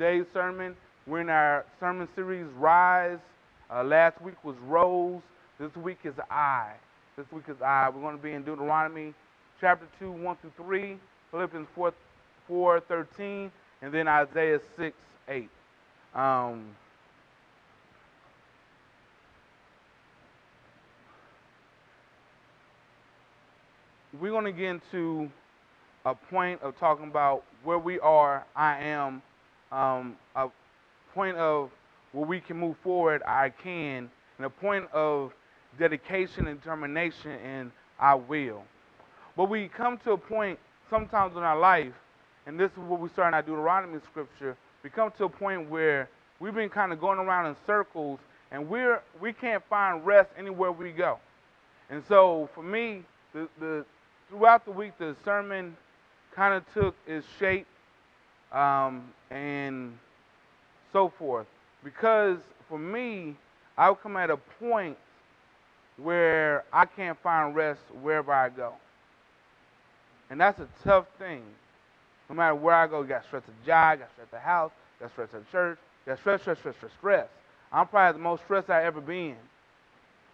today's sermon. We're in our sermon series, Rise. Uh, last week was Rose. This week is I. This week is I. We're going to be in Deuteronomy chapter 2, 1 through 3, Philippians 4, 4 13, and then Isaiah 6, 8. Um, we're going to get into a point of talking about where we are, I am, um, a point of where we can move forward, I can, and a point of dedication and determination, and I will. But we come to a point sometimes in our life, and this is what we start in our Deuteronomy scripture, we come to a point where we've been kind of going around in circles and we're we can't find rest anywhere we go. And so for me, the, the throughout the week the sermon kind of took its shape um, and so forth. Because for me, I've come at a point where I can't find rest wherever I go. And that's a tough thing. No matter where I go, you got stress the job, got stress at the house, got stress at church, got stress, stress, stress, stress, stress. I'm probably the most stressed I ever been.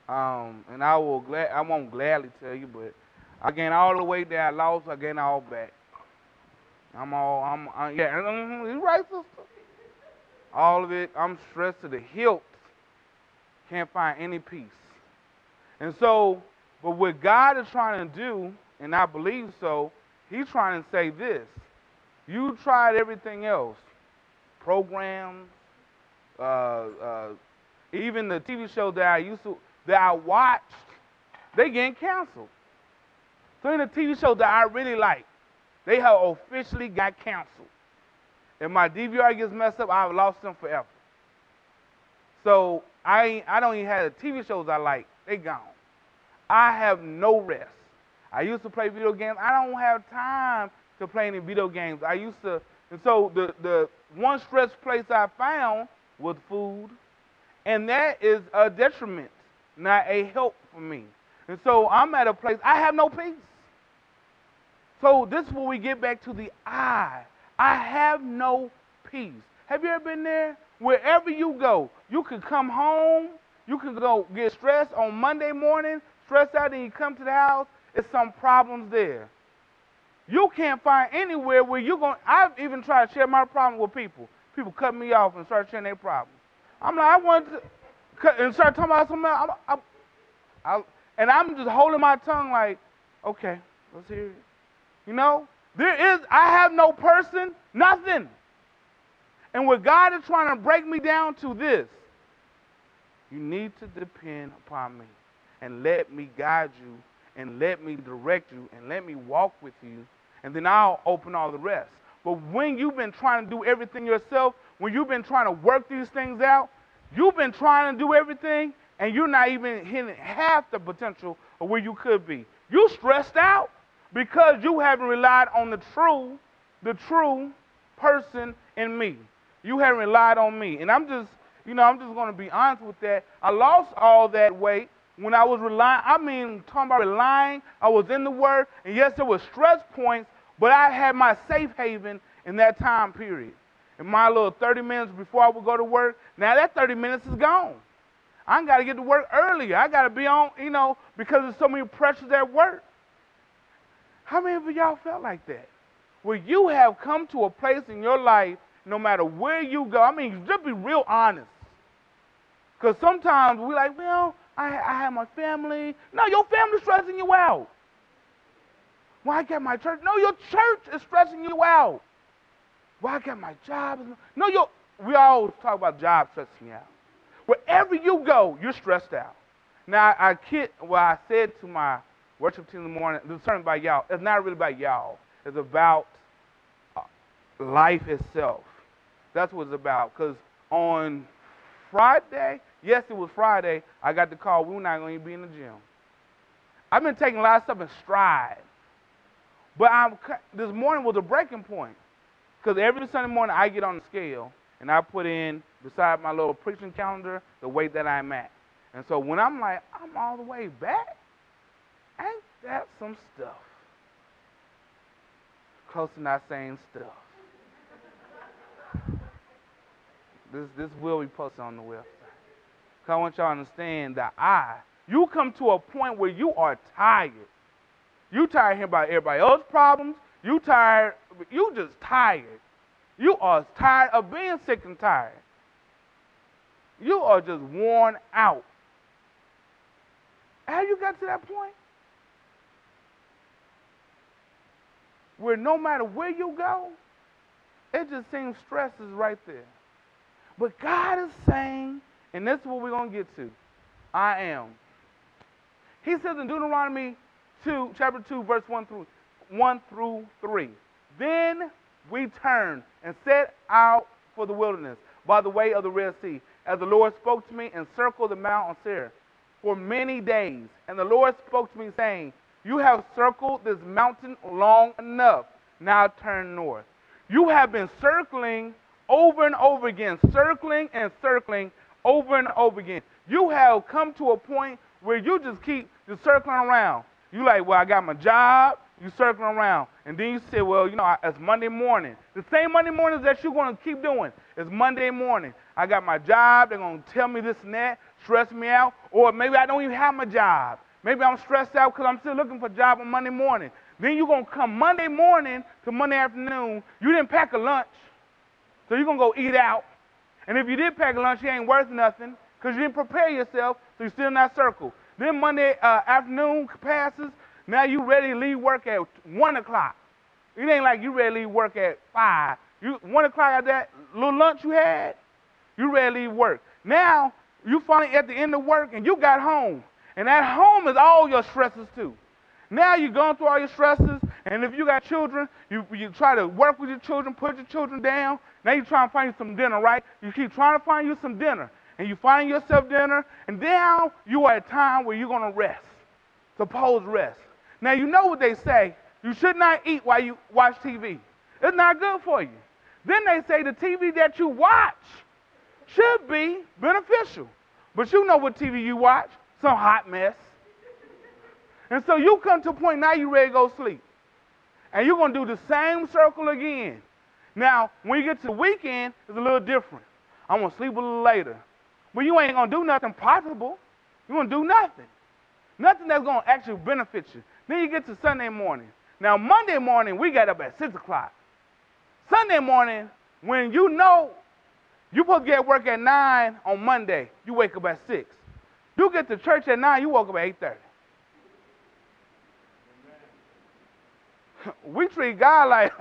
Um, and I will glad I won't gladly tell you, but I gained all the weight that I lost, I gained all back. I'm all I'm uh, yeah, you right, sister. All of it, I'm stressed to the hilt. Can't find any peace. And so, but what God is trying to do, and I believe so, He's trying to say this. You tried everything else, programs, uh, uh, even the TV show that I used to that I watched, they getting canceled. So in the TV show that I really like, they have officially got canceled. If my DVR gets messed up, I've lost them forever. So I I don't even have the TV shows I like. They gone. I have no rest. I used to play video games. I don't have time to play any video games. I used to, and so the the one stress place I found was food, and that is a detriment, not a help for me. And so I'm at a place I have no peace. So this is where we get back to the I. I have no peace. Have you ever been there? Wherever you go, you can come home, you can go get stressed on Monday morning, stressed out, and you come to the house, it's some problems there. You can't find anywhere where you're going. I've even tried to share my problem with people. People cut me off and start sharing their problems. I'm like, I want to, cut, and start talking about something else. I'm, I, I, and I'm just holding my tongue, like, okay, let's hear it. You know, there is, I have no person, nothing. And what God is trying to break me down to this, you need to depend upon me and let me guide you and let me direct you and let me walk with you, and then I'll open all the rest. But when you've been trying to do everything yourself, when you've been trying to work these things out, you've been trying to do everything, and you're not even hitting half the potential of where you could be. You stressed out because you haven't relied on the true, the true person in me. You haven't relied on me. And I'm just, you know, I'm just going to be honest with that. I lost all that weight when I was relying. I mean, talking about relying, I was in the Word, and yes, there were stress points, but I had my safe haven in that time period. In my little 30 minutes before I would go to work, now that 30 minutes is gone. I got to get to work earlier. I got to be on, you know, because there's so many pressures at work. How many of y'all felt like that? Where you have come to a place in your life, no matter where you go, I mean, just be real honest. Because sometimes we're like, well, I, I have my family. No, your family's stressing you out. Well, I got my church. No, your church is stressing you out. Well, I got my job. No, your, we always talk about job stressing you out. Wherever you go, you're stressed out. Now, I kid, well, I said to my worship team in the morning, the sermon about y'all. It's not really about y'all. It's about uh, life itself. That's what it's about. Because on Friday, yes, it was Friday, I got the call, we're not going to be in the gym. I've been taking a lot of stuff in stride. But I'm, this morning was a breaking point. Because every Sunday morning I get on the scale and I put in, beside my little preaching calendar, the weight that I'm at. And so when I'm like, I'm all the way back, Ain't that some stuff? Close to not saying stuff. This this will be posted on the website. Cause I want y'all to understand that I, you come to a point where you are tired. You tired hearing about everybody else's problems. You tired. You just tired. You are tired of being sick and tired. You are just worn out. Have you got to that point? Where no matter where you go, it just seems stress is right there. But God is saying, and this is what we're going to get to I am. He says in Deuteronomy 2, chapter 2, verse 1 through 1 through 3. Then we turned and set out for the wilderness by the way of the Red Sea, as the Lord spoke to me, and circled the Mount of Seir for many days. And the Lord spoke to me, saying, You have circled this mountain long enough. Now turn north. You have been circling over and over again, circling and circling over and over again. You have come to a point where you just keep just circling around. You like, well, I got my job. You circling around, and then you say, well, you know, it's Monday morning. The same Monday mornings that you're going to keep doing It's Monday morning. I got my job. They're going to tell me this and that, stress me out, or maybe I don't even have my job. Maybe I'm stressed out because I'm still looking for a job on Monday morning. Then you're going to come Monday morning to Monday afternoon. You didn't pack a lunch, so you're going to go eat out. And if you did pack a lunch, you ain't worth nothing because you didn't prepare yourself, so you're still in that circle. Then Monday uh, afternoon passes. Now you ready to leave work at 1 o'clock. It ain't like you ready to leave work at 5. You 1 o'clock at that little lunch you had, you ready to leave work. Now you finally at the end of work and you got home. And at home is all your stresses too. Now you're going through all your stresses, and if you got children, you, you try to work with your children, put your children down. Now you're trying to find you some dinner, right? You keep trying to find you some dinner and you find yourself dinner, and now you are at a time where you're going to rest. Suppose rest. Now you know what they say. You should not eat while you watch TV. It's not good for you. Then they say the TV that you watch should be beneficial. But you know what TV you watch? Some hot mess. And so you come to a point now you're ready to go sleep. And you're going to do the same circle again. Now, when you get to the weekend, it's a little different. I'm going to sleep a little later. But you ain't going to do nothing possible. You're going to do nothing. Nothing that's going to actually benefit you. Then you get to Sunday morning. Now, Monday morning, we got up at 6 o'clock. Sunday morning, when you know you're supposed to get work at 9 on Monday, you wake up at 6. You get to church at 9, you woke up at 8.30. we treat God like...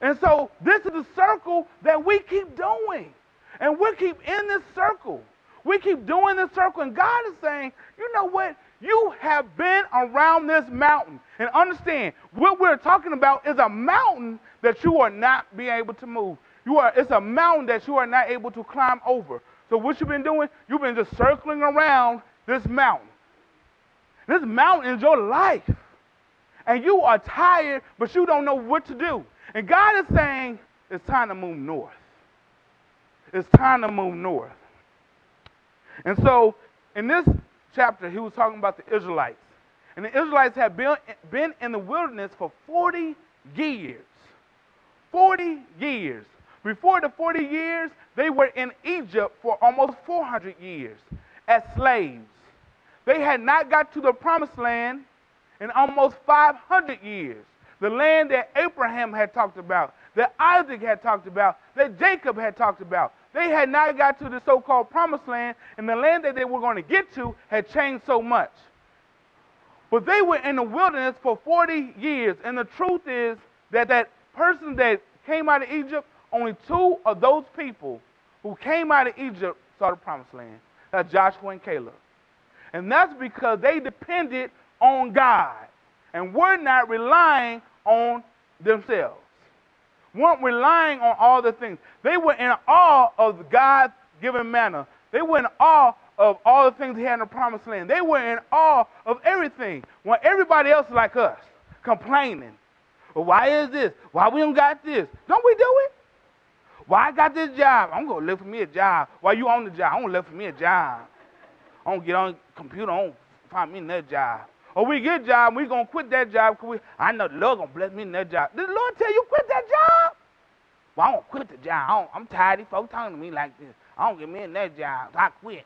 And so this is the circle that we keep doing. And we keep in this circle. We keep doing this circle, and God is saying, you know what? You have been around this mountain. And understand, what we're talking about is a mountain that you are not being able to move. You are, it's a mountain that you are not able to climb over. So what you've been doing, you've been just circling around this mountain. This mountain is your life. And you are tired, but you don't know what to do. And God is saying, it's time to move north it's time to move north. And so, in this chapter, he was talking about the Israelites. And the Israelites had been, been in the wilderness for 40 years. 40 years. Before the 40 years, they were in Egypt for almost 400 years as slaves. They had not got to the promised land in almost 500 years. The land that Abraham had talked about, that Isaac had talked about, that Jacob had talked about. They had not got to the so called promised land, and the land that they were going to get to had changed so much. But they were in the wilderness for 40 years, and the truth is that that person that came out of Egypt, only two of those people who came out of Egypt saw the promised land. That's Joshua and Caleb. And that's because they depended on God and were not relying on themselves weren't relying on all the things. They were in awe of God's given manna. They were in awe of all the things He had in the promised land. They were in awe of everything. When everybody else like us, complaining. Why is this? Why we don't got this? Don't we do it? Why I got this job? I'm gonna look for me a job. Why you on the job? I'm gonna look for me a job. I'm gonna get on the computer, I'm gonna find me another job. Or we get a job, we gonna quit that job because we I know the Lord gonna bless me in that job. Did the Lord tell you quit that job? Well, I don't quit the job. I am tired of folks talking to me like this. I don't get me in that job. I quit.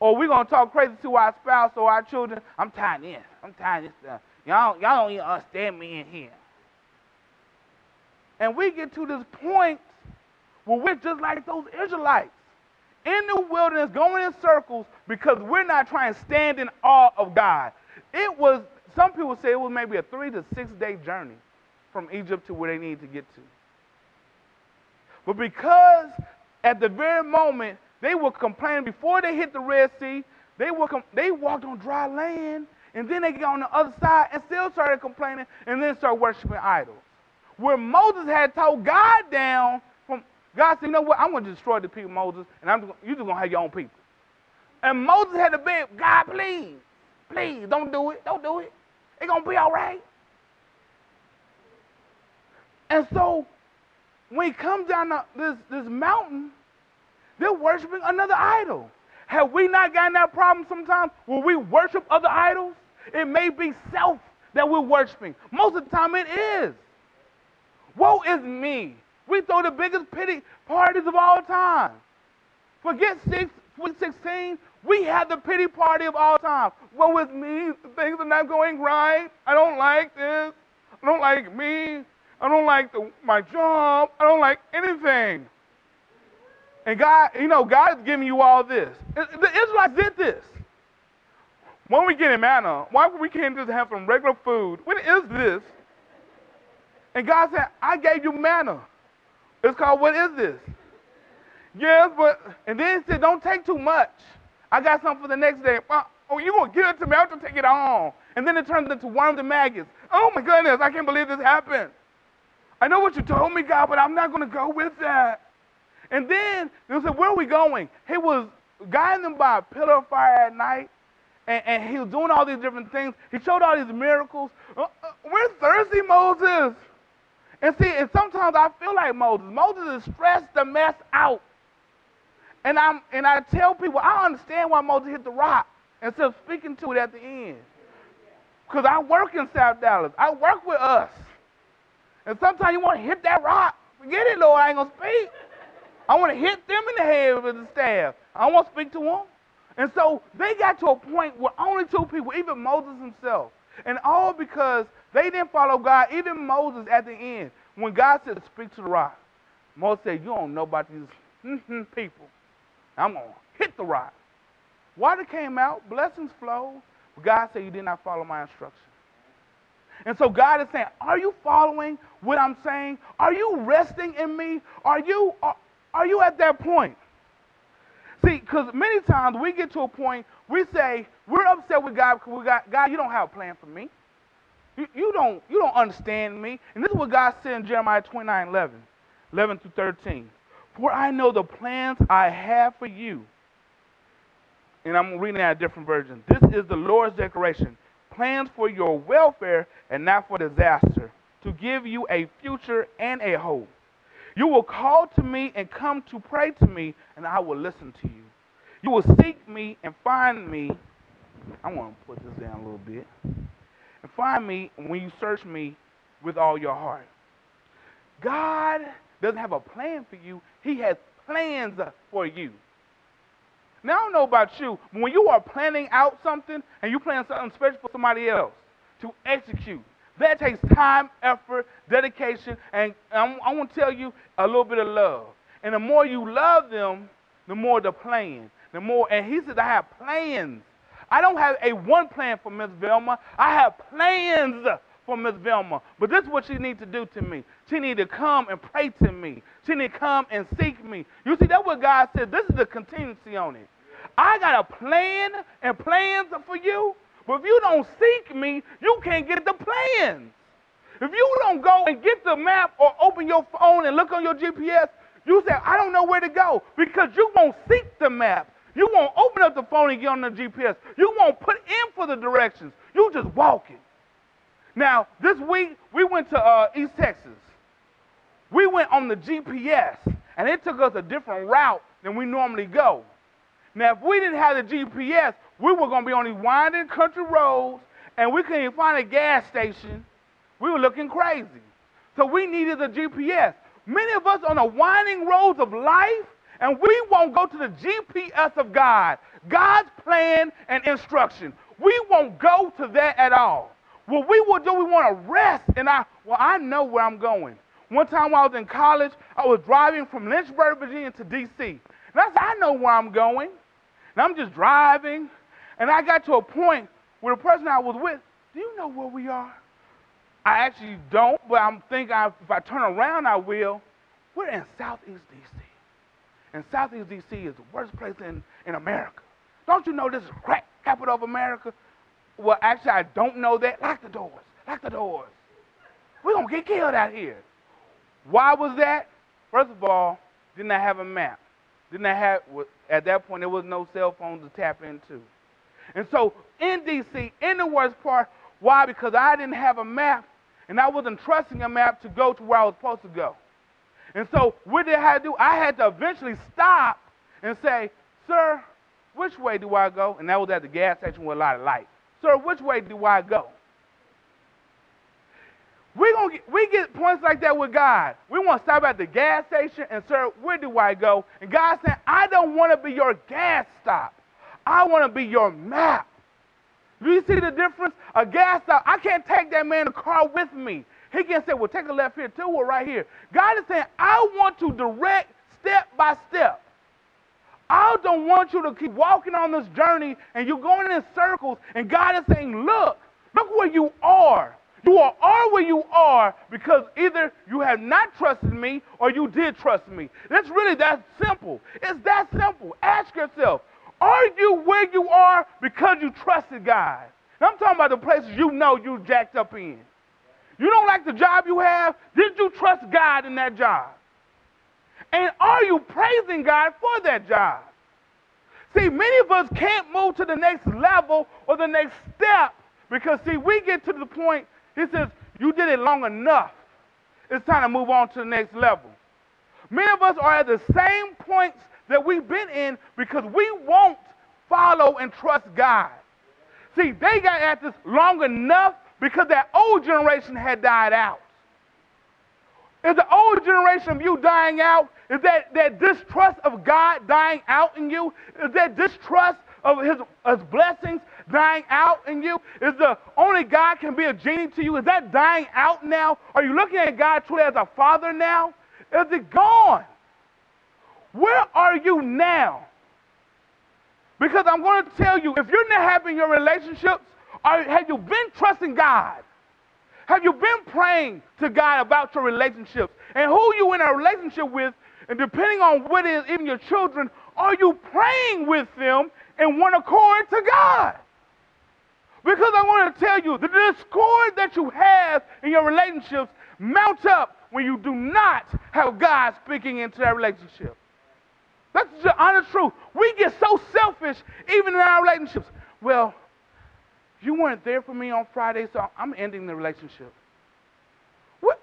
Oh, or we're going to talk crazy to our spouse or our children. I'm tired of this. I'm tired of this stuff. Y'all, y'all don't even understand me in here. And we get to this point where we're just like those Israelites in the wilderness going in circles because we're not trying to stand in awe of God. It was, some people say it was maybe a three to six day journey from Egypt to where they needed to get to. But because at the very moment they were complaining before they hit the Red Sea, they were they walked on dry land, and then they got on the other side and still started complaining, and then started worshiping idols. Where Moses had told God down God said, you know what, I'm going to destroy the people, Moses, and I'm you're just going to have your own people. And Moses had to beg, God, please, please, don't do it, don't do it. It's going to be all right. And so when he comes down this, this mountain, they're worshiping another idol. Have we not gotten that problem sometimes where we worship other idols? It may be self that we're worshiping. Most of the time it is. Woe is me. We throw the biggest pity parties of all time. Forget six, 16, we have the pity party of all time. Woe with me. Things are not going right. I don't like this. I don't like me. I don't like the, my job. I don't like anything. And God, you know, God is giving you all this. The Israelites did this. When we get in manna, why we can't just have some regular food? What is this? And God said, I gave you manna. It's called, what is this? Yes, but, and then he said, don't take too much. I got something for the next day. Oh, you to give it to me? I have to take it home. And then it turns into worms and maggots. Oh, my goodness, I can't believe this happened. I know what you told me, God, but I'm not going to go with that. And then they said, Where are we going? He was guiding them by a pillar of fire at night, and, and he was doing all these different things. He showed all these miracles. Uh, uh, we're thirsty, Moses. And see, and sometimes I feel like Moses. Moses is stressed the mess out. And I'm and I tell people I understand why Moses hit the rock instead of speaking to it at the end. Because I work in South Dallas. I work with us. And sometimes you want to hit that rock. Forget it, Lord. I ain't to speak. I want to hit them in the head with the staff. I want to speak to them. And so they got to a point where only two people, even Moses himself, and all because they didn't follow God. Even Moses at the end, when God said speak to the rock, Moses said, You don't know about these mm-hmm people. I'm going to hit the rock. Water came out, blessings flowed. But God said, You did not follow my instruction. And so God is saying, Are you following what I'm saying? Are you resting in me? Are you, are, are you at that point? See, because many times we get to a point, we say, we're upset with God because we got, God, you don't have a plan for me. You, don't, you don't understand me. And this is what God said in Jeremiah 29 11, 11 through 13. For I know the plans I have for you. And I'm reading out a different version. This is the Lord's declaration plans for your welfare and not for disaster, to give you a future and a hope. You will call to me and come to pray to me, and I will listen to you. You will seek me and find me. I want to put this down a little bit. And find me when you search me with all your heart. God doesn't have a plan for you, He has plans for you. Now, I don't know about you, but when you are planning out something and you plan something special for somebody else to execute, that takes time, effort, dedication, and I'm, I want to tell you a little bit of love. And the more you love them, the more the plan. The more, and he said, I have plans. I don't have a one plan for Miss Velma. I have plans for Miss Velma. But this is what she needs to do to me. She need to come and pray to me. She need to come and seek me. You see, that's what God said. This is the contingency on it. I got a plan and plans for you, but if you don't seek me, you can't get the plans. If you don't go and get the map or open your phone and look on your GPS, you say, I don't know where to go because you won't seek the map. You won't open up the phone and get on the GPS. You won't put in for the directions. You just walking. Now, this week, we went to uh, East Texas. We went on the GPS, and it took us a different route than we normally go. Now, if we didn't have the GPS, we were going to be on these winding country roads, and we couldn't find a gas station. We were looking crazy. So we needed the GPS. Many of us on the winding roads of life, and we won't go to the GPS of God, God's plan and instruction. We won't go to that at all. What we will do, we want to rest in our, well, I know where I'm going. One time while I was in college, I was driving from Lynchburg, Virginia to D.C. And I said, I know where I'm going. And I'm just driving. And I got to a point where the person I was with, do you know where we are? I actually don't, but I'm thinking if I turn around, I will. We're in Southeast D.C. And Southeast D.C. is the worst place in, in America. Don't you know this is crack capital of America? Well, actually, I don't know that. Lock the doors. Lock the doors. We're going to get killed out here. Why was that? First of all, didn't I have a map? Didn't I have, at that point, there was no cell phone to tap into. And so in D.C., in the worst part, why? Because I didn't have a map, and I wasn't trusting a map to go to where I was supposed to go. And so what did I have to do? I had to eventually stop and say, Sir, which way do I go? And that was at the gas station with a lot of light. Sir, which way do I go? We gonna get, we get points like that with God. We want to stop at the gas station and sir, where do I go? And God said, I don't want to be your gas stop. I want to be your map. Do you see the difference? A gas stop, I can't take that man in the car with me. He can say, well, take a left here too, or right here. God is saying, I want to direct step by step. I don't want you to keep walking on this journey and you're going in circles, and God is saying, look, look where you are. You are where you are because either you have not trusted me or you did trust me. That's really that simple. It's that simple. Ask yourself, are you where you are because you trusted God? And I'm talking about the places you know you jacked up in. You don't like the job you have? Did you trust God in that job? And are you praising God for that job? See, many of us can't move to the next level or the next step because, see, we get to the point he says, You did it long enough. It's time to move on to the next level. Many of us are at the same points that we've been in because we won't follow and trust God. See, they got at this long enough because that old generation had died out. Is the old generation of you dying out? Is that, that distrust of God dying out in you? Is that distrust of his, his blessings dying out in you? Is the only God can be a genie to you? Is that dying out now? Are you looking at God truly as a father now? Is it gone? Where are you now? Because I'm going to tell you, if you're not having your relationships, are, have you been trusting God? Have you been praying to God about your relationships and who you in a relationship with? And depending on what is even your children, are you praying with them in one accord to God? Because I want to tell you, the discord that you have in your relationships mount up when you do not have God speaking into that relationship. That's the honest truth. We get so selfish even in our relationships. Well, you weren't there for me on Friday, so I'm ending the relationship. What?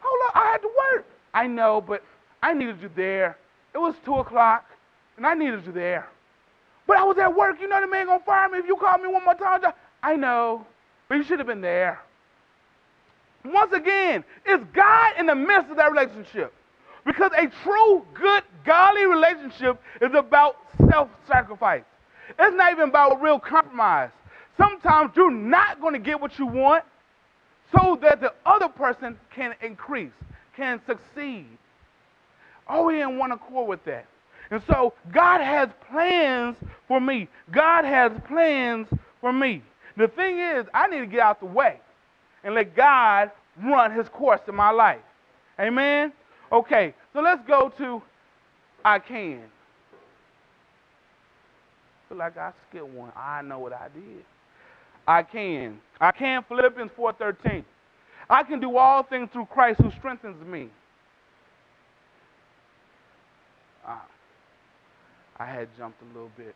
Hold on, I had to work. I know, but I needed you there. It was 2 o'clock, and I needed you there. But I was at work. You know the man gonna fire me if you call me one more time. I know, but you should have been there. Once again, it's God in the midst of that relationship. Because a true, good, godly relationship is about self sacrifice. It's not even about real compromise. Sometimes you're not going to get what you want so that the other person can increase, can succeed. Are we in one accord with that? And so God has plans for me. God has plans for me. The thing is, I need to get out the way and let God run his course in my life. Amen? Okay, so let's go to I can. I Feel like I skipped one. I know what I did. I can. I can Philippians 4:13. I can do all things through Christ who strengthens me. Ah, I had jumped a little bit.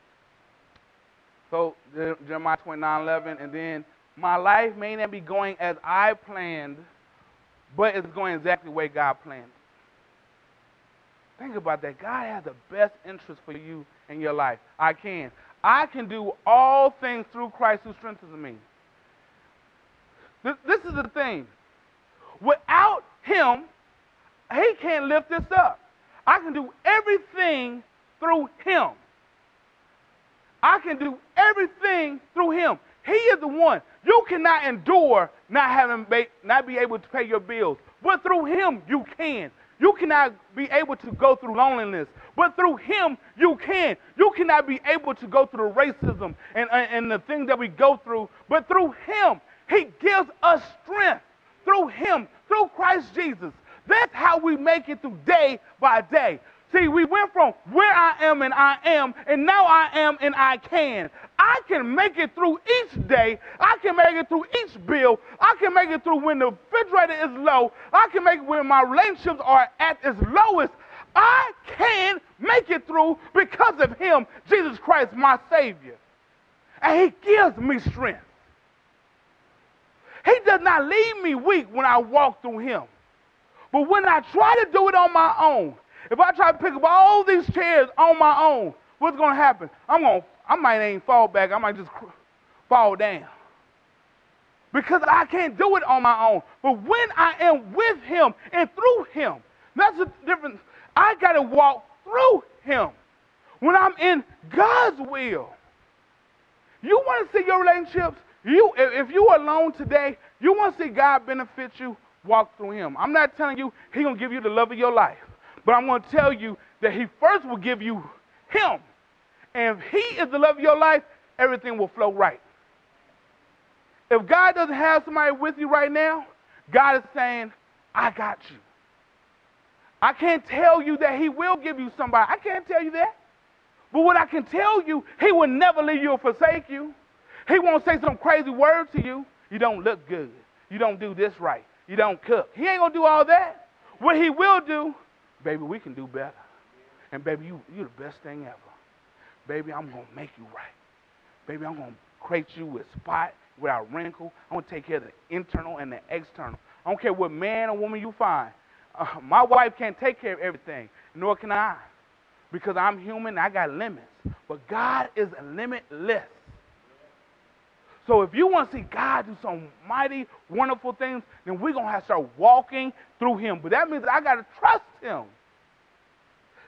So Jeremiah 29:11, and then my life may not be going as I planned, but it's going exactly the way God planned. Think about that. God has the best interest for you in your life. I can. I can do all things through Christ who strengthens me. This, is the thing. Without Him, he can't lift this up. I can do everything through him. I can do everything through him. He is the one. You cannot endure not having not be able to pay your bills, but through him you can. You cannot be able to go through loneliness, but through him you can. You cannot be able to go through the racism and, and the things that we go through, but through him, he gives us strength. Through him, through Christ Jesus. That's how we make it through day by day. See, we went from where I am and I am, and now I am and I can. I can make it through each day. I can make it through each bill. I can make it through when the refrigerator is low. I can make it when my relationships are at its lowest. I can make it through because of Him, Jesus Christ, my Savior. And He gives me strength. He does not leave me weak when I walk through Him. But when I try to do it on my own, if I try to pick up all these chairs on my own, what's going to happen? I'm going, I might ain't fall back. I might just fall down because I can't do it on my own. But when I am with Him and through Him, that's the difference. I got to walk through Him. When I'm in God's will, you want to see your relationships. You, if you are alone today, you want to see God benefit you. Walk through Him. I'm not telling you He's gonna give you the love of your life. But I'm going to tell you that He first will give you Him. And if He is the love of your life, everything will flow right. If God doesn't have somebody with you right now, God is saying, I got you. I can't tell you that He will give you somebody. I can't tell you that. But what I can tell you, He will never leave you or forsake you. He won't say some crazy words to you. You don't look good. You don't do this right. You don't cook. He ain't going to do all that. What He will do, Baby, we can do better. And baby, you, you're the best thing ever. Baby, I'm going to make you right. Baby, I'm going to create you with spot, without wrinkle. I'm going to take care of the internal and the external. I don't care what man or woman you find. Uh, my wife can't take care of everything, nor can I. Because I'm human, I got limits. But God is limitless. So if you want to see God do some mighty, wonderful things, then we're going to have to start walking through him. But that means I got to trust him.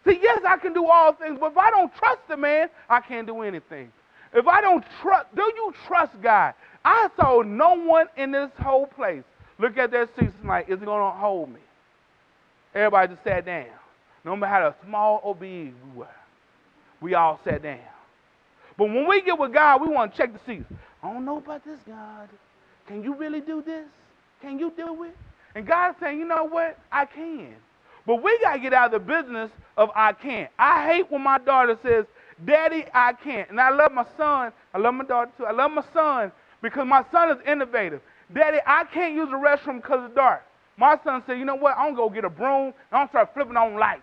See, yes, I can do all things, but if I don't trust the man, I can't do anything. If I don't trust, do you trust God? I saw no one in this whole place look at their seats tonight. Is it going to hold me? Everybody just sat down. No matter how small or big we were, we all sat down. But when we get with God, we want to check the seats. I don't know about this, God. Can you really do this? Can you do it? And God's saying, you know what? I can. But we got to get out of the business of I can't. I hate when my daughter says, Daddy, I can't. And I love my son. I love my daughter too. I love my son because my son is innovative. Daddy, I can't use the restroom because it's dark. My son said, you know what? I'm going to go get a broom and I'm going to start flipping on lights.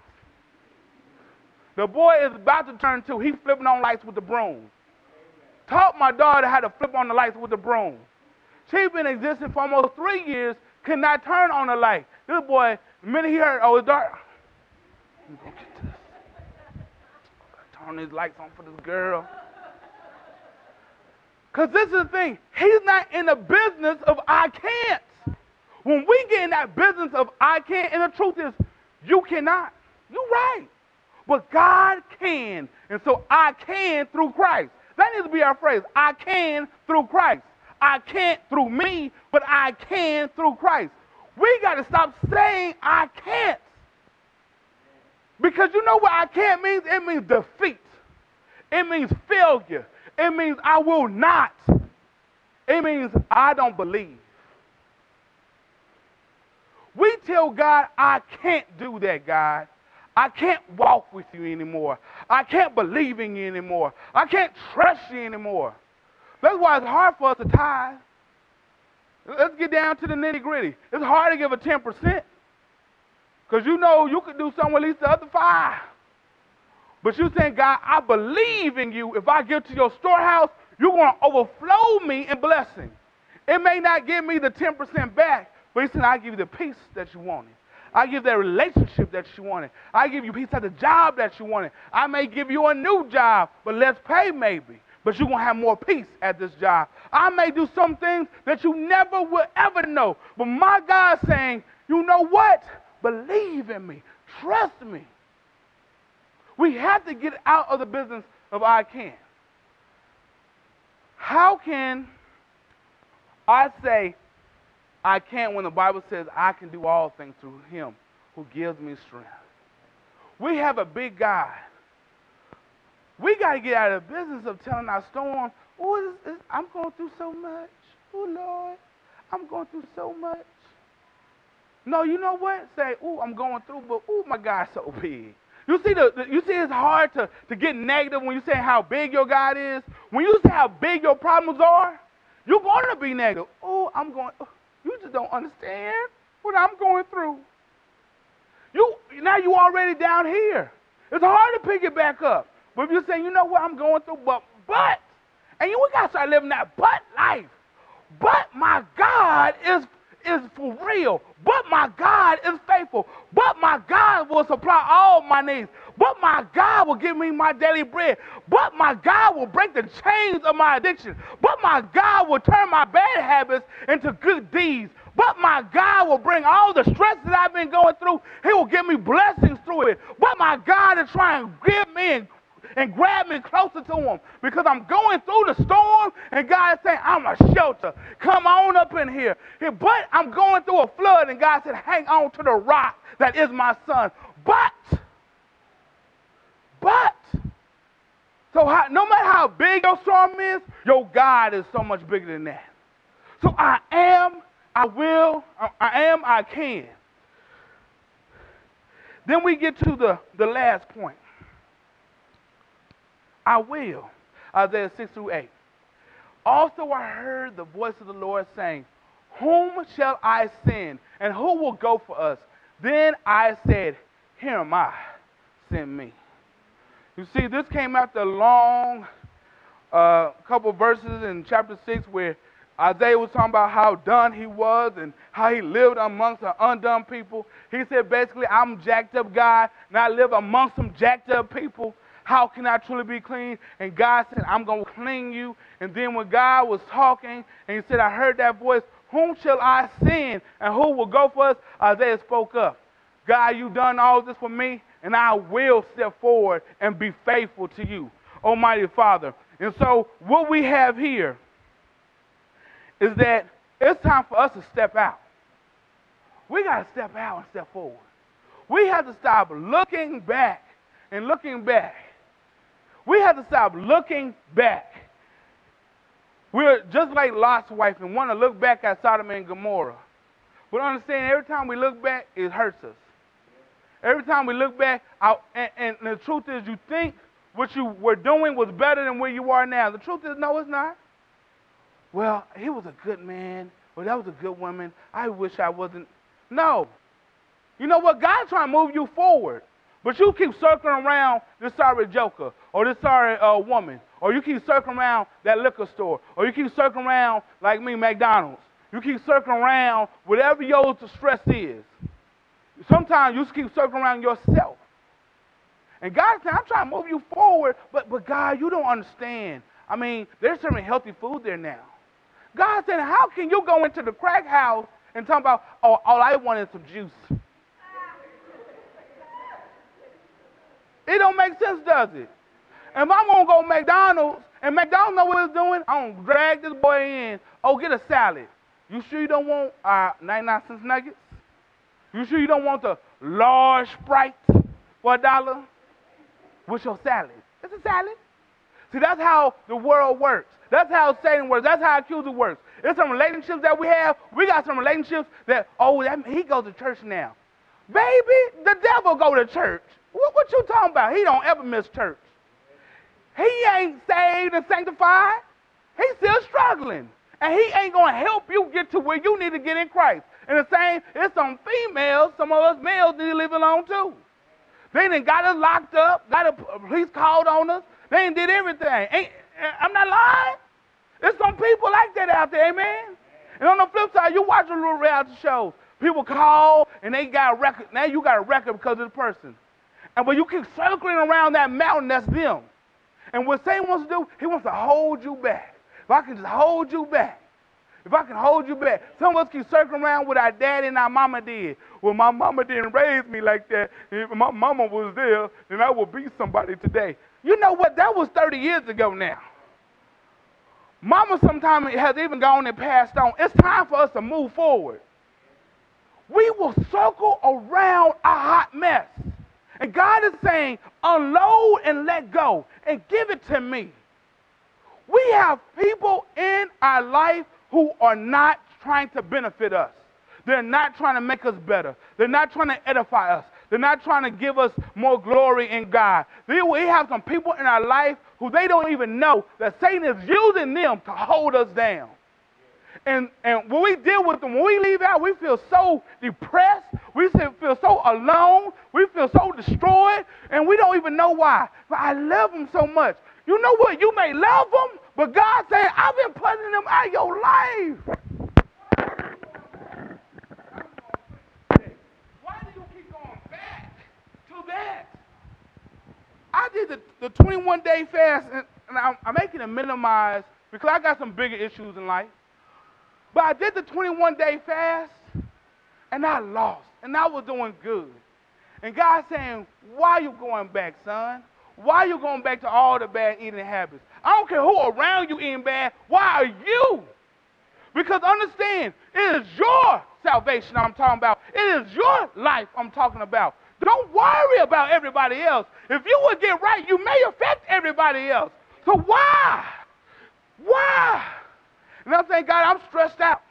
The boy is about to turn two. He's flipping on lights with the broom. Taught my daughter how to flip on the lights with the broom. She's been existing for almost three years, could not turn on the light. This boy, the minute he heard, oh, it's dark. Let me go get this. Turn these lights on for this girl. Because this is the thing. He's not in the business of I can't. When we get in that business of I can't, and the truth is, you cannot. You're right. But God can. And so I can through Christ. That needs to be our phrase. I can through Christ. I can't through me, but I can through Christ. We got to stop saying I can't. Because you know what I can't means? It means defeat. It means failure. It means I will not. It means I don't believe. We tell God, I can't do that, God. I can't walk with you anymore. I can't believe in you anymore. I can't trust you anymore. That's why it's hard for us to tithe. Let's get down to the nitty gritty. It's hard to give a 10%. Because you know you could do something with at least the other five. But you saying, God, I believe in you. If I give to your storehouse, you're going to overflow me in blessing. It may not give me the 10% back, but he said, I give you the peace that you wanted. I give that relationship that you wanted. I give you peace at the job that you wanted. I may give you a new job, but less pay maybe but you're going to have more peace at this job. I may do some things that you never will ever know. But my God saying, you know what? believe in me, trust me. We have to get out of the business of I can. How can I say I can't when the Bible says I can do all things through him who gives me strength? We have a big God. We got to get out of the business of telling our storm, oh, I'm going through so much. Oh, Lord, I'm going through so much. No, you know what? Say, oh, I'm going through, but oh, my God's so big. You see, the, the, you see, it's hard to, to get negative when you say how big your God is. When you say how big your problems are, you're going to be negative. Oh, I'm going. You just don't understand what I'm going through. You now you already down here. It's hard to pick it back up. But if you're saying, you know what, I'm going through, but but, and you we gotta start living that but life. But my God is is for real. But my God is faithful. But my God will supply all my needs. But my God will give me my daily bread. But my God will break the chains of my addiction. But my God will turn my bad habits into good deeds. But my God will bring all the stress that I've been going through. He will give me blessings through it. But my God is trying to give me and and grab me closer to him because I'm going through the storm and God is saying, I'm a shelter. Come on up in here. But I'm going through a flood and God said, hang on to the rock that is my son. But, but, so how, no matter how big your storm is, your God is so much bigger than that. So I am, I will, I am, I can. Then we get to the, the last point. I will. Isaiah 6 through 8. Also, I heard the voice of the Lord saying, Whom shall I send, and who will go for us? Then I said, Here am I, send me. You see, this came after a long uh, couple verses in chapter 6 where Isaiah was talking about how done he was and how he lived amongst the undone people. He said, basically, I'm jacked up guy, and I live amongst some jacked up people. How can I truly be clean? And God said, I'm going to clean you. And then when God was talking and he said, I heard that voice, whom shall I send and who will go for us? Isaiah spoke up. God, you've done all this for me, and I will step forward and be faithful to you, Almighty Father. And so, what we have here is that it's time for us to step out. We got to step out and step forward. We have to stop looking back and looking back we have to stop looking back. We're just like Lot's wife and want to look back at Sodom and Gomorrah. But understand, every time we look back, it hurts us. Every time we look back, out, and, and the truth is, you think what you were doing was better than where you are now. The truth is, no, it's not. Well, he was a good man, Well, that was a good woman. I wish I wasn't. No. You know what? God's trying to move you forward. But you keep circling around this sorry joker or this sorry uh, woman, or you keep circling around that liquor store, or you keep circling around like me, McDonald's. You keep circling around whatever your stress is. Sometimes you just keep circling around yourself. And God said, I'm trying to move you forward, but, but God, you don't understand. I mean, there's serving healthy food there now. God said, How can you go into the crack house and talk about, oh, all I want is some juice? It don't make sense, does it? If I'm gonna go McDonald's and McDonald's know what it's doing, I'm gonna drag this boy in. Oh, get a salad. You sure you don't want uh, 99 cents nuggets? You sure you don't want the large Sprite for a dollar? with your salad? It's a salad. See, that's how the world works. That's how Satan works. That's how accuser works. It's some relationships that we have. We got some relationships that, oh, that, he goes to church now. Baby, the devil go to church. What, what you talking about? He don't ever miss church. He ain't saved and sanctified. He's still struggling. And he ain't going to help you get to where you need to get in Christ. And the same, it's some females, some of us males need to live alone too. They done got us locked up, got a police called on us. They did everything. Ain't, eh, I'm not lying. There's some people like that out there, amen? And on the flip side, you watch a little reality shows. People call and they got a record. Now you got a record because of the person. And when you keep circling around that mountain, that's them. And what Satan wants to do, he wants to hold you back. If I can just hold you back, if I can hold you back. Some of us keep circling around what our daddy and our mama did. Well, my mama didn't raise me like that. If my mama was there, then I would be somebody today. You know what? That was 30 years ago now. Mama sometimes has even gone and passed on. It's time for us to move forward. We will circle around a hot mess. And God is saying, unload and let go and give it to me. We have people in our life who are not trying to benefit us. They're not trying to make us better. They're not trying to edify us. They're not trying to give us more glory in God. We have some people in our life who they don't even know that Satan is using them to hold us down. And, and when we deal with them, when we leave out, we feel so depressed. We feel so alone. We feel so destroyed. And we don't even know why. But I love them so much. You know what? You may love them, but God said, I've been putting them out of your life. Why do you keep going back to that? I did the, the 21 day fast, and, and I'm, I'm making it minimize because I got some bigger issues in life. But I did the 21 day fast, and I lost, and I was doing good. And God saying, Why are you going back, son? Why are you going back to all the bad eating habits? I don't care who around you eating bad. Why are you? Because understand, it is your salvation I'm talking about. It is your life I'm talking about. Don't worry about everybody else. If you would get right, you may affect everybody else. So why? Why? And I'm saying, God, I'm stressed out.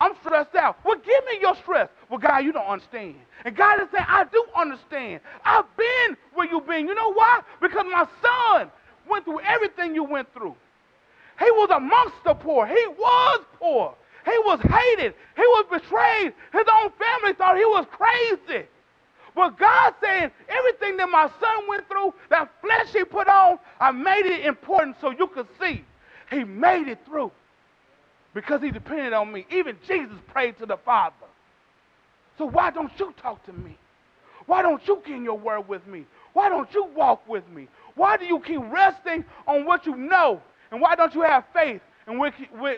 I'm stressed out. Well, give me your stress. Well, God, you don't understand. And God is saying, I do understand. I've been where you've been. You know why? Because my son went through everything you went through. He was amongst the poor. He was poor. He was hated. He was betrayed. His own family thought he was crazy. But God saying, everything that my son went through, that flesh he put on, I made it important so you could see. He made it through because he depended on me. Even Jesus prayed to the Father. So why don't you talk to me? Why don't you get in your word with me? Why don't you walk with me? Why do you keep resting on what you know? And why don't you have faith in what,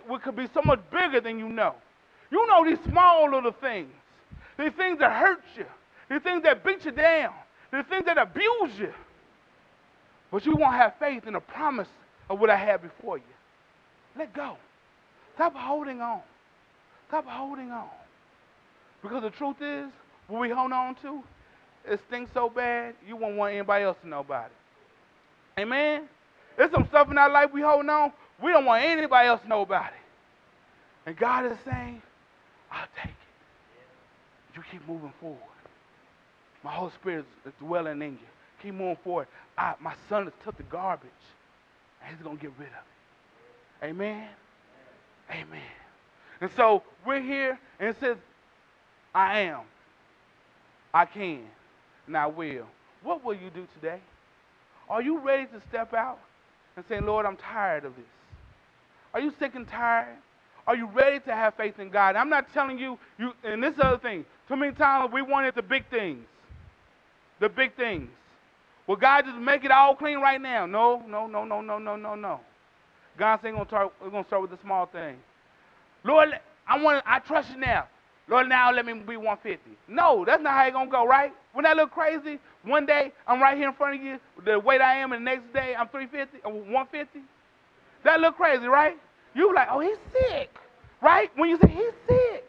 what could be so much bigger than you know? You know these small little things, these things that hurt you, these things that beat you down, these things that abuse you. But you won't have faith in the promise of what I have before you. Let go. Stop holding on. Stop holding on. Because the truth is, what we hold on to, it stinks so bad, you won't want anybody else to know about it. Amen? There's some stuff in our life we hold on, we don't want anybody else to know about it. And God is saying, I'll take it. You keep moving forward. My Holy Spirit is dwelling in you. Keep moving forward. I, my son has took the garbage, and he's going to get rid of it. Amen? Amen. And so we're here, and it says, I am. I can. And I will. What will you do today? Are you ready to step out and say, Lord, I'm tired of this? Are you sick and tired? Are you ready to have faith in God? I'm not telling you, you and this other thing. Too many times we wanted the big things. The big things. Will God just make it all clean right now? No, no, no, no, no, no, no, no. God saying, we're going to start with the small thing. Lord, I want I trust you now. Lord, now let me be 150. No, that's not how it's going to go, right? When that look crazy, one day I'm right here in front of you, the weight I am, and the next day I'm 350 or uh, 150. That look crazy, right? You like, oh, he's sick, right? When you say he's sick.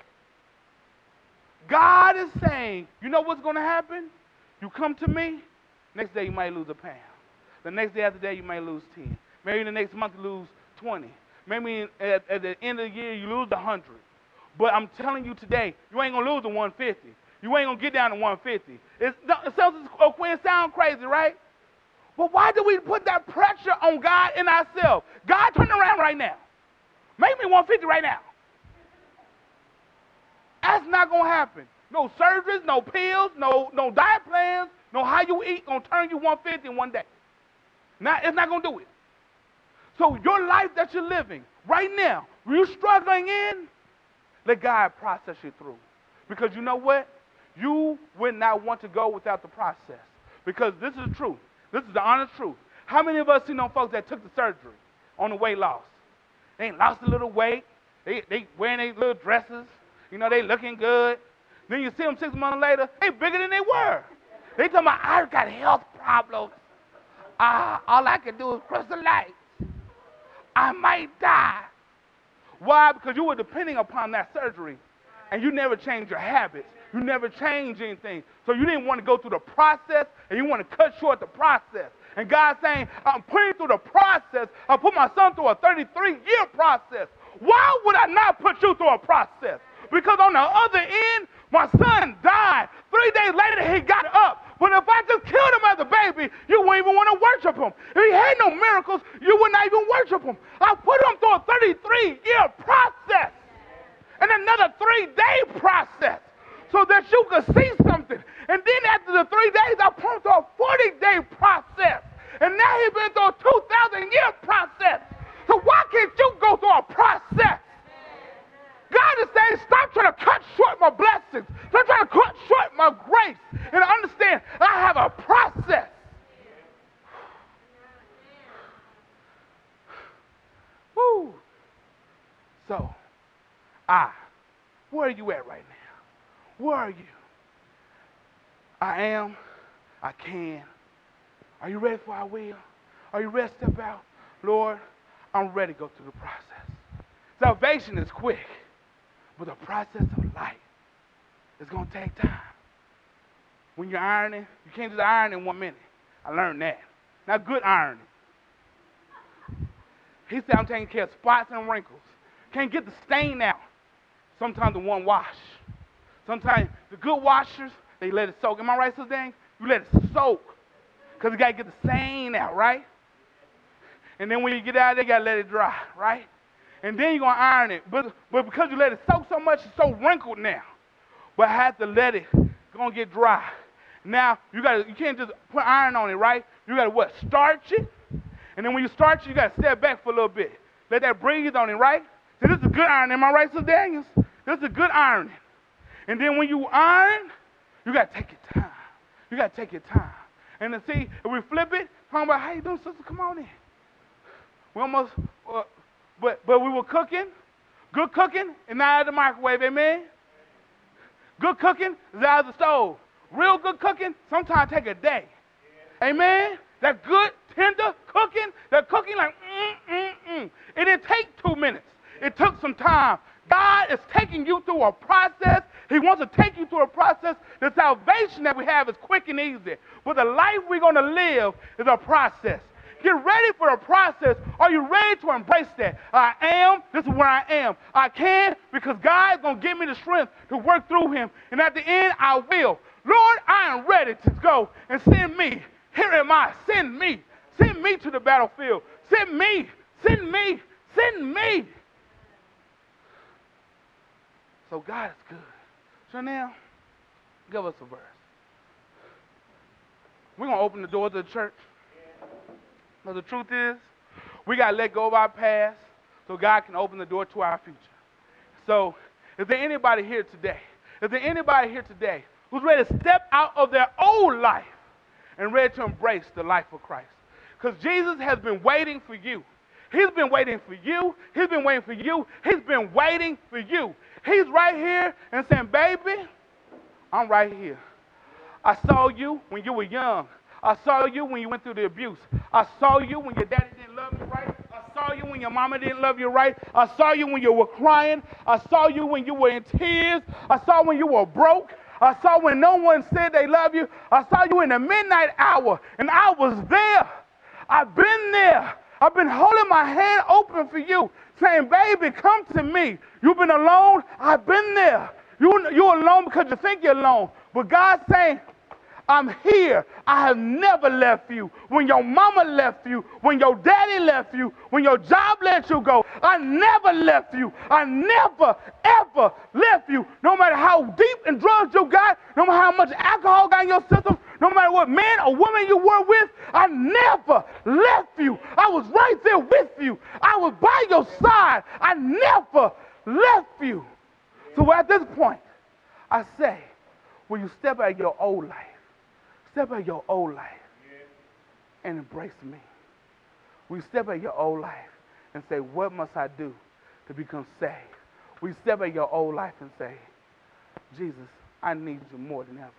God is saying, you know what's going to happen? You come to me, next day you might lose a pound. The next day after that you might lose 10. Maybe the next month you lose 20. Maybe at, at the end of the year you lose the 100. But I'm telling you today, you ain't going to lose the 150. You ain't going to get down to 150. It's, it sounds, oh, Quinn, sound crazy, right? But why do we put that pressure on God and ourselves? God, turn around right now. Make me 150 right now. That's not going to happen. No surgeries, no pills, no, no diet plans, no how you eat going to turn you 150 in one day. Not, it's not going to do it. So your life that you're living right now, you're struggling in, let God process you through. Because you know what? You would not want to go without the process. Because this is the truth. This is the honest truth. How many of us see no folks that took the surgery on the weight loss? They ain't lost a little weight. They they wearing their little dresses. You know, they looking good. Then you see them six months later, they bigger than they were. They talking about I got health problems. Ah, all I can do is cross the lights. I might die. Why? Because you were depending upon that surgery, and you never changed your habits. You never changed anything. So you didn't want to go through the process, and you want to cut short the process. And God's saying, I'm putting through the process. I put my son through a 33 year process. Why would I not put you through a process? Because on the other end, my son died. Three days later, he got up. But if I just killed him as a baby, you wouldn't even want to worship him. If he had no miracles, you would not even worship him. I put him through a 33 year process and another three day process so that you could see something. And then after the three days, I put him through a 40 day process. And now he's been through a 2,000 year process. So why can't you go through a process? God is saying, stop trying to cut short my blessings. Stop trying to cut short my grace. And understand, I have a process. Woo. So, I, where are you at right now? Where are you? I am, I can. Are you ready for I will? Are you ready to step out? Lord, I'm ready to go through the process. Salvation is quick, but the process of life is going to take time. When you're ironing, you can't just iron in one minute. I learned that. Not good ironing. He said, I'm taking care of spots and wrinkles. Can't get the stain out. Sometimes the one wash. Sometimes the good washers, they let it soak. Am I right, Sister Dang? You let it soak. Because you got to get the stain out, right? And then when you get out there, you got to let it dry, right? And then you're going to iron it. But, but because you let it soak so much, it's so wrinkled now. But I have to let it going to get dry. Now, you got you can't just put iron on it, right? You got to what? Starch it. And then when you starch it, you got to step back for a little bit. Let that breathe on it, right? So this is good iron. Am I right, Sister Daniels? This is good ironing. And then when you iron, you got to take your time. You got to take your time. And to see, if we flip it, talking about how you doing, sister? Come on in. We almost, uh, but but we were cooking, good cooking, and not out of the microwave. Amen. Good cooking is out of the stove. Real good cooking sometimes take a day. Amen. That good tender cooking, that cooking like mm mm mm. It didn't take two minutes. It took some time. God is taking you through a process. He wants to take you through a process. The salvation that we have is quick and easy. But the life we're going to live is a process. Get ready for the process. Are you ready to embrace that? I am. This is where I am. I can because God is going to give me the strength to work through Him. And at the end, I will. Lord, I am ready to go and send me. Here am I. Send me. Send me to the battlefield. Send me. Send me. Send me. So God is good. So now, give us a verse. We're going to open the doors of the church. But the truth is, we got to let go of our past so God can open the door to our future. So, is there anybody here today? Is there anybody here today who's ready to step out of their old life and ready to embrace the life of Christ? Because Jesus has been waiting for you. He's been waiting for you. He's been waiting for you. He's been waiting for you. He's right here and saying, Baby, I'm right here. I saw you when you were young. I saw you when you went through the abuse. I saw you when your daddy didn't love you right. I saw you when your mama didn't love you right. I saw you when you were crying. I saw you when you were in tears. I saw when you were broke. I saw when no one said they love you. I saw you in the midnight hour, and I was there. I've been there. I've been holding my hand open for you, saying, Baby, come to me. You've been alone. I've been there. You, you're alone because you think you're alone. But God's saying, I'm here. I have never left you. When your mama left you, when your daddy left you, when your job let you go, I never left you. I never, ever left you. No matter how deep in drugs you got, no matter how much alcohol got in your system, no matter what man or woman you were with, I never left you. I was right there with you. I was by your side. I never left you. So at this point, I say, will you step out of your old life? Step out your old life and embrace me. We step out your old life and say, What must I do to become saved? we step at your old life and say, Jesus, I need you more than ever.